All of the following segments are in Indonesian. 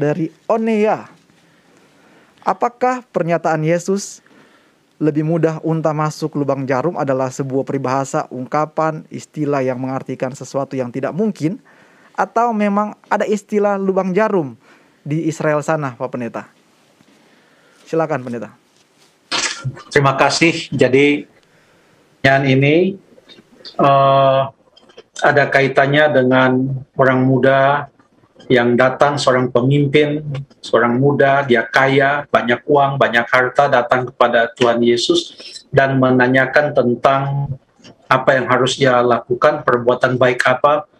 dari Onea. Apakah pernyataan Yesus lebih mudah unta masuk lubang jarum adalah sebuah peribahasa, ungkapan, istilah yang mengartikan sesuatu yang tidak mungkin atau memang ada istilah lubang jarum di Israel sana, Pak Pendeta? Silakan, Pendeta. Terima kasih. Jadi, yang ini uh, ada kaitannya dengan orang muda yang datang seorang pemimpin, seorang muda, dia kaya, banyak uang, banyak harta, datang kepada Tuhan Yesus dan menanyakan tentang apa yang harus dia lakukan, perbuatan baik apa,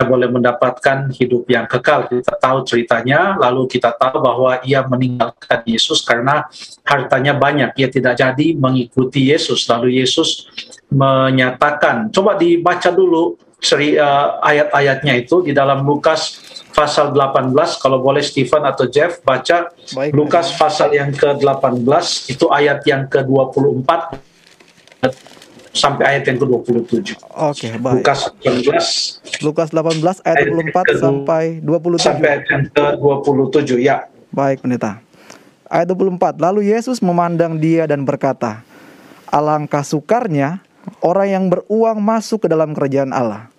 boleh mendapatkan hidup yang kekal. Kita tahu ceritanya, lalu kita tahu bahwa ia meninggalkan Yesus karena hartanya banyak. Ia tidak jadi mengikuti Yesus. Lalu Yesus menyatakan, coba dibaca dulu seri uh, ayat-ayatnya itu di dalam Lukas pasal 18 kalau boleh Stephen atau Jeff baca baik, Lukas baik. pasal yang ke-18 itu ayat yang ke-24 sampai ayat yang ke-27. Oke, okay, baik. Lukas 18 Lukas 18 ayat 24 sampai 27. Sampai ayat yang ke-27 ya. Baik, pendeta. Ayat 24. Lalu Yesus memandang dia dan berkata, "Alangkah sukarnya orang yang beruang masuk ke dalam kerajaan Allah."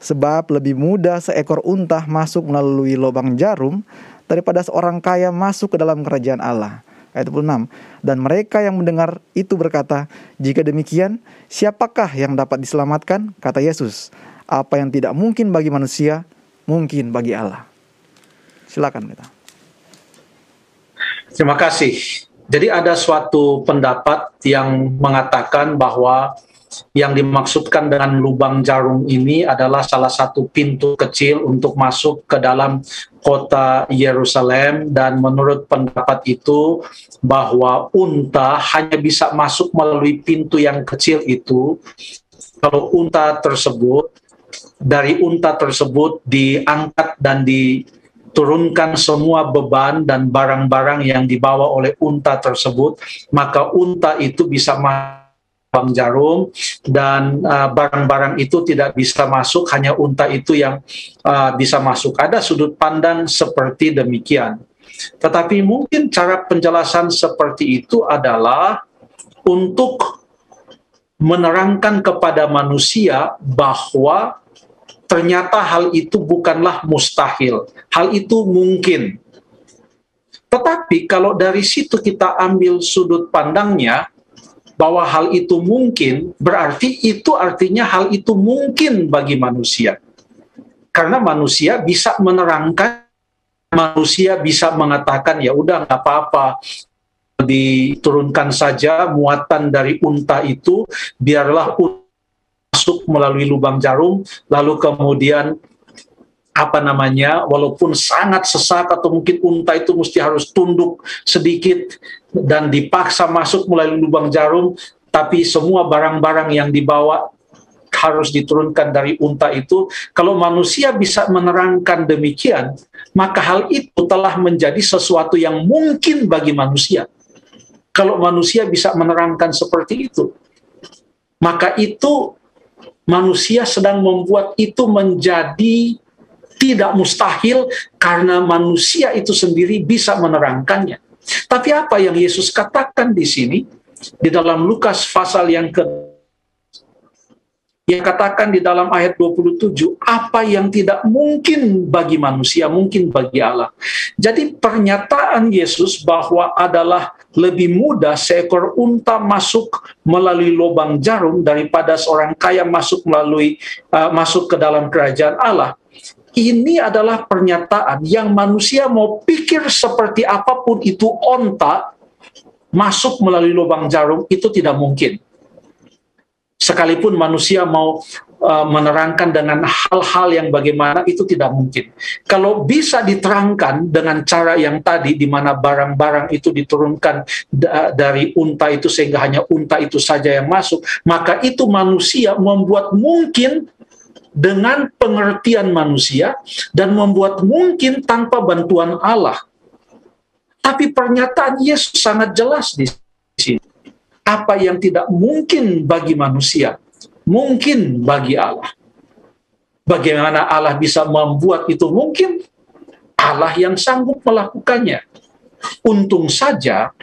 Sebab lebih mudah seekor unta masuk melalui lubang jarum daripada seorang kaya masuk ke dalam kerajaan Allah. Ayat 26. Dan mereka yang mendengar itu berkata, Jika demikian, siapakah yang dapat diselamatkan? Kata Yesus, apa yang tidak mungkin bagi manusia, mungkin bagi Allah. Silakan kita. Terima kasih. Jadi ada suatu pendapat yang mengatakan bahwa yang dimaksudkan dengan lubang jarum ini adalah salah satu pintu kecil untuk masuk ke dalam kota Yerusalem. Dan menurut pendapat itu bahwa unta hanya bisa masuk melalui pintu yang kecil itu. Kalau unta tersebut dari unta tersebut diangkat dan diturunkan semua beban dan barang-barang yang dibawa oleh unta tersebut maka unta itu bisa masuk lubang jarum dan uh, barang-barang uh, itu tidak bisa masuk hanya unta itu yang uh, bisa masuk. Ada sudut pandang seperti demikian. Tetapi mungkin cara penjelasan seperti itu adalah untuk menerangkan kepada manusia bahwa ternyata hal itu bukanlah mustahil. Hal itu mungkin. Tetapi kalau dari situ kita ambil sudut pandangnya bahwa hal itu mungkin, berarti itu artinya hal itu mungkin bagi manusia. Karena manusia bisa menerangkan, manusia bisa mengatakan ya udah nggak apa-apa, diturunkan saja muatan dari unta itu, biarlah masuk melalui lubang jarum, lalu kemudian apa namanya, walaupun sangat sesak atau mungkin unta itu mesti harus tunduk sedikit dan dipaksa masuk melalui lubang jarum, tapi semua barang-barang yang dibawa harus diturunkan dari unta itu. Kalau manusia bisa menerangkan demikian, maka hal itu telah menjadi sesuatu yang mungkin bagi manusia. Kalau manusia bisa menerangkan seperti itu, maka itu manusia sedang membuat itu menjadi tidak mustahil karena manusia itu sendiri bisa menerangkannya. Tapi apa yang Yesus katakan di sini di dalam Lukas pasal yang ke yang katakan di dalam ayat 27 apa yang tidak mungkin bagi manusia mungkin bagi Allah. Jadi pernyataan Yesus bahwa adalah lebih mudah seekor unta masuk melalui lubang jarum daripada seorang kaya masuk melalui uh, masuk ke dalam kerajaan Allah ini adalah pernyataan yang manusia mau pikir seperti apa pun itu onta masuk melalui lubang jarum itu tidak mungkin. Sekalipun manusia mau uh, menerangkan dengan hal-hal yang bagaimana itu tidak mungkin. Kalau bisa diterangkan dengan cara yang tadi di mana barang-barang itu diturunkan da dari unta itu sehingga hanya unta itu saja yang masuk, maka itu manusia membuat mungkin dengan pengertian manusia dan membuat mungkin tanpa bantuan Allah. Tapi pernyataan Yesus sangat jelas di sini. Apa yang tidak mungkin bagi manusia, mungkin bagi Allah. Bagaimana Allah bisa membuat itu mungkin? Allah yang sanggup melakukannya. Untung saja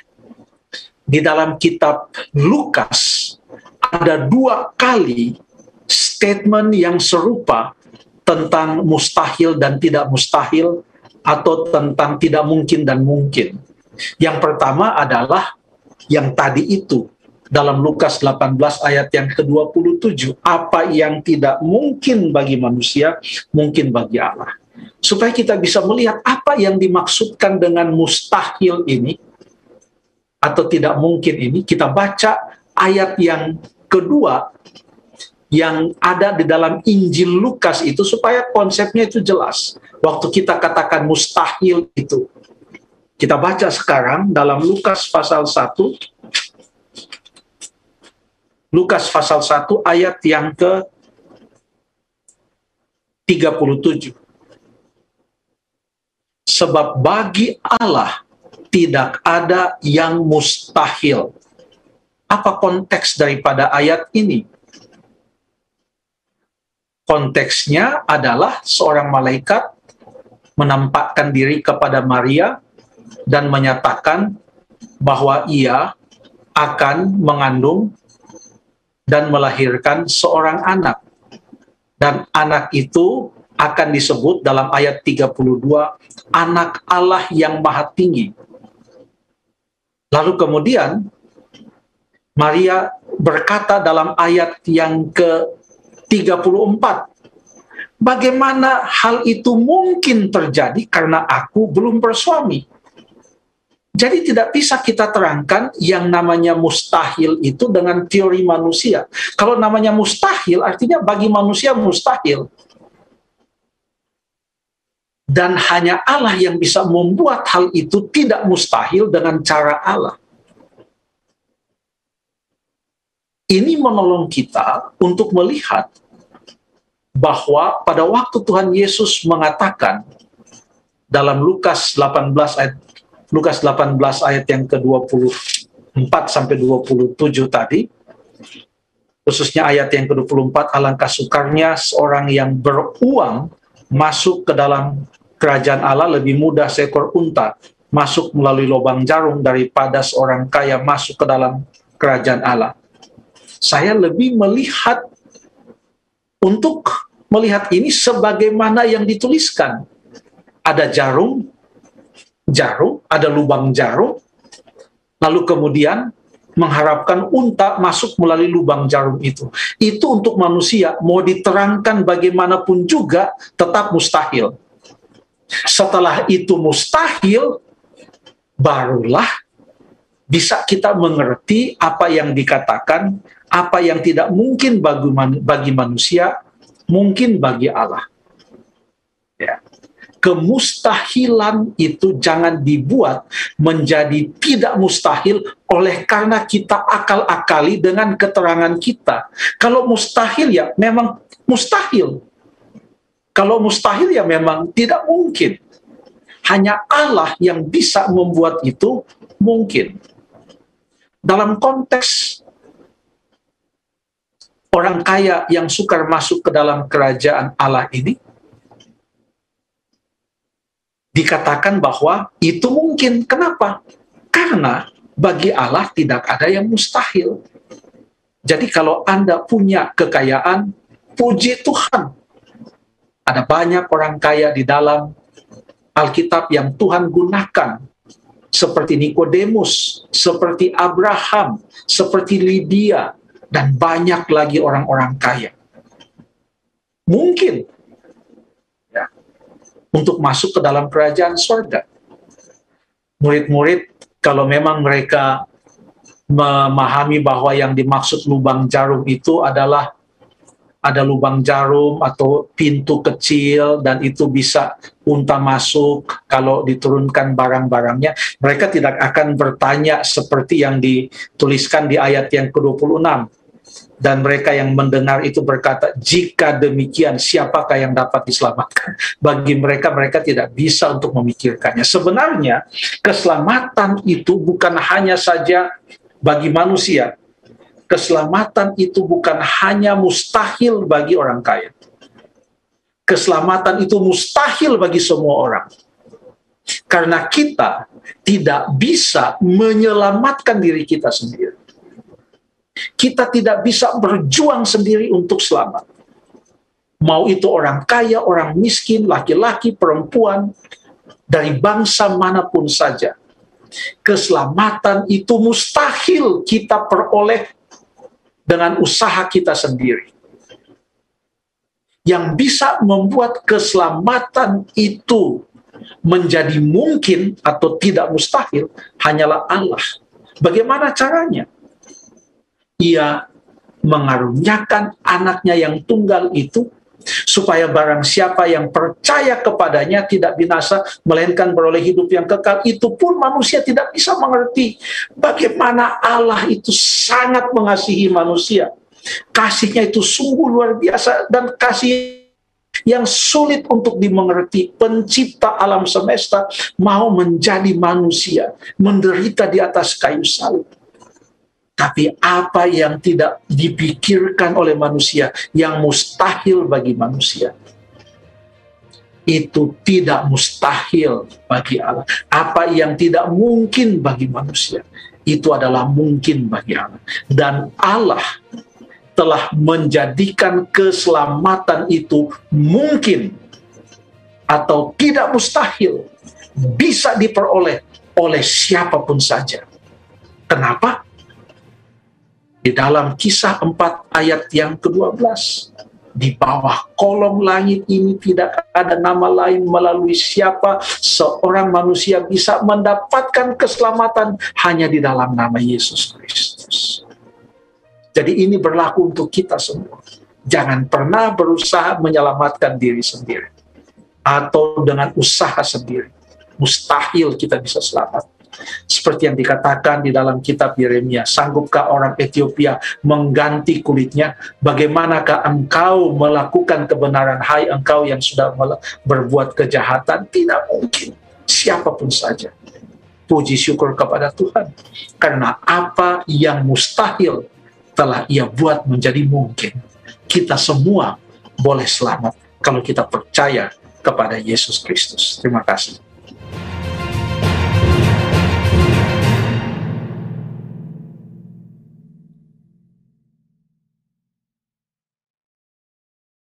di dalam kitab Lukas ada dua kali statement yang serupa tentang mustahil dan tidak mustahil atau tentang tidak mungkin dan mungkin. Yang pertama adalah yang tadi itu dalam Lukas 18 ayat yang ke-27 apa yang tidak mungkin bagi manusia mungkin bagi Allah supaya kita bisa melihat apa yang dimaksudkan dengan mustahil ini atau tidak mungkin ini kita baca ayat yang kedua yang ada di dalam Injil Lukas itu supaya konsepnya itu jelas. Waktu kita katakan mustahil itu. Kita baca sekarang dalam Lukas pasal 1 Lukas pasal 1 ayat yang ke 37. Sebab bagi Allah tidak ada yang mustahil. Apa konteks daripada ayat ini? Konteksnya adalah seorang malaikat menampakkan diri kepada Maria dan menyatakan bahwa ia akan mengandung dan melahirkan seorang anak. Dan anak itu akan disebut dalam ayat 32 anak Allah yang maha tinggi. Lalu kemudian Maria berkata dalam ayat yang ke-34 Bagaimana hal itu mungkin terjadi karena aku belum bersuami? Jadi tidak bisa kita terangkan yang namanya mustahil itu dengan teori manusia. Kalau namanya mustahil artinya bagi manusia mustahil. Dan hanya Allah yang bisa membuat hal itu tidak mustahil dengan cara Allah. Ini menolong kita untuk melihat bahwa pada waktu Tuhan Yesus mengatakan dalam Lukas 18 ayat Lukas 18 ayat yang ke-24 sampai 27 tadi, khususnya ayat yang ke-24, alangkah sukarnya seorang yang beruang masuk ke dalam kerajaan Allah lebih mudah seekor unta masuk melalui lubang jarum daripada seorang kaya masuk ke dalam kerajaan Allah. Saya lebih melihat untuk melihat ini sebagaimana yang dituliskan. Ada jarum jarum, ada lubang jarum, lalu kemudian mengharapkan unta masuk melalui lubang jarum itu. Itu untuk manusia, mau diterangkan bagaimanapun juga tetap mustahil. Setelah itu mustahil, barulah bisa kita mengerti apa yang dikatakan, apa yang tidak mungkin bagi, bagi manusia, mungkin bagi Allah. Ya kemustahilan itu jangan dibuat menjadi tidak mustahil oleh karena kita akal-akali dengan keterangan kita. Kalau mustahil ya memang mustahil. Kalau mustahil ya memang tidak mungkin. Hanya Allah yang bisa membuat itu mungkin. Dalam konteks orang kaya yang sukar masuk ke dalam kerajaan Allah ini, dikatakan bahwa itu mungkin. Kenapa? Karena bagi Allah tidak ada yang mustahil. Jadi kalau Anda punya kekayaan, puji Tuhan. Ada banyak orang kaya di dalam Alkitab yang Tuhan gunakan seperti Nikodemus, seperti Abraham, seperti Lydia, dan banyak lagi orang-orang kaya. Mungkin untuk masuk ke dalam kerajaan sorga. Murid-murid, kalau memang mereka memahami bahwa yang dimaksud lubang jarum itu adalah ada lubang jarum atau pintu kecil dan itu bisa unta masuk kalau diturunkan barang-barangnya mereka tidak akan bertanya seperti yang dituliskan di ayat yang ke-26 dan mereka yang mendengar itu berkata, "Jika demikian, siapakah yang dapat diselamatkan?" Bagi mereka, mereka tidak bisa untuk memikirkannya. Sebenarnya, keselamatan itu bukan hanya saja bagi manusia, keselamatan itu bukan hanya mustahil bagi orang kaya. Keselamatan itu mustahil bagi semua orang. Karena kita tidak bisa menyelamatkan diri kita sendiri. Kita tidak bisa berjuang sendiri untuk selamat. Mau itu orang kaya, orang miskin, laki-laki, perempuan, dari bangsa mana pun saja. Keselamatan itu mustahil kita peroleh dengan usaha kita sendiri. Yang bisa membuat keselamatan itu menjadi mungkin atau tidak mustahil hanyalah Allah. Bagaimana caranya? Ia mengaruniakan anaknya yang tunggal itu supaya barang siapa yang percaya kepadanya tidak binasa melainkan beroleh hidup yang kekal itu pun manusia tidak bisa mengerti bagaimana Allah itu sangat mengasihi manusia kasihnya itu sungguh luar biasa dan kasih yang sulit untuk dimengerti. Pencipta alam semesta mau menjadi manusia, menderita di atas kayu salib. Tapi apa yang tidak dipikirkan oleh manusia, yang mustahil bagi manusia, itu tidak mustahil bagi Allah. Apa yang tidak mungkin bagi manusia, itu adalah mungkin bagi Allah. Dan Allah telah menjadikan keselamatan itu mungkin atau tidak mustahil bisa diperoleh oleh siapa pun saja. Kenapa? Di dalam kisah 4 ayat yang ke-12, di bawah kolom langit ini tidak ada nama lain melalui siapa seorang manusia bisa mendapatkan keselamatan hanya di dalam nama Yesus Kristus. Jadi ini berlaku untuk kita semua. Jangan pernah berusaha menyelamatkan diri sendiri. Atau dengan usaha sendiri. Mustahil kita bisa selamat. Seperti yang dikatakan di dalam kitab Yeremia, sanggupkah orang Ethiopia mengganti kulitnya? Bagaimanakah engkau melakukan kebenaran, hai engkau yang sudah berbuat kejahatan? Tidak mungkin, siapa pun saja. Puji syukur kepada Tuhan. Karena apa yang mustahil telah ia buat menjadi mungkin. Kita semua boleh selamat kalau kita percaya kepada Yesus Kristus. Terima kasih.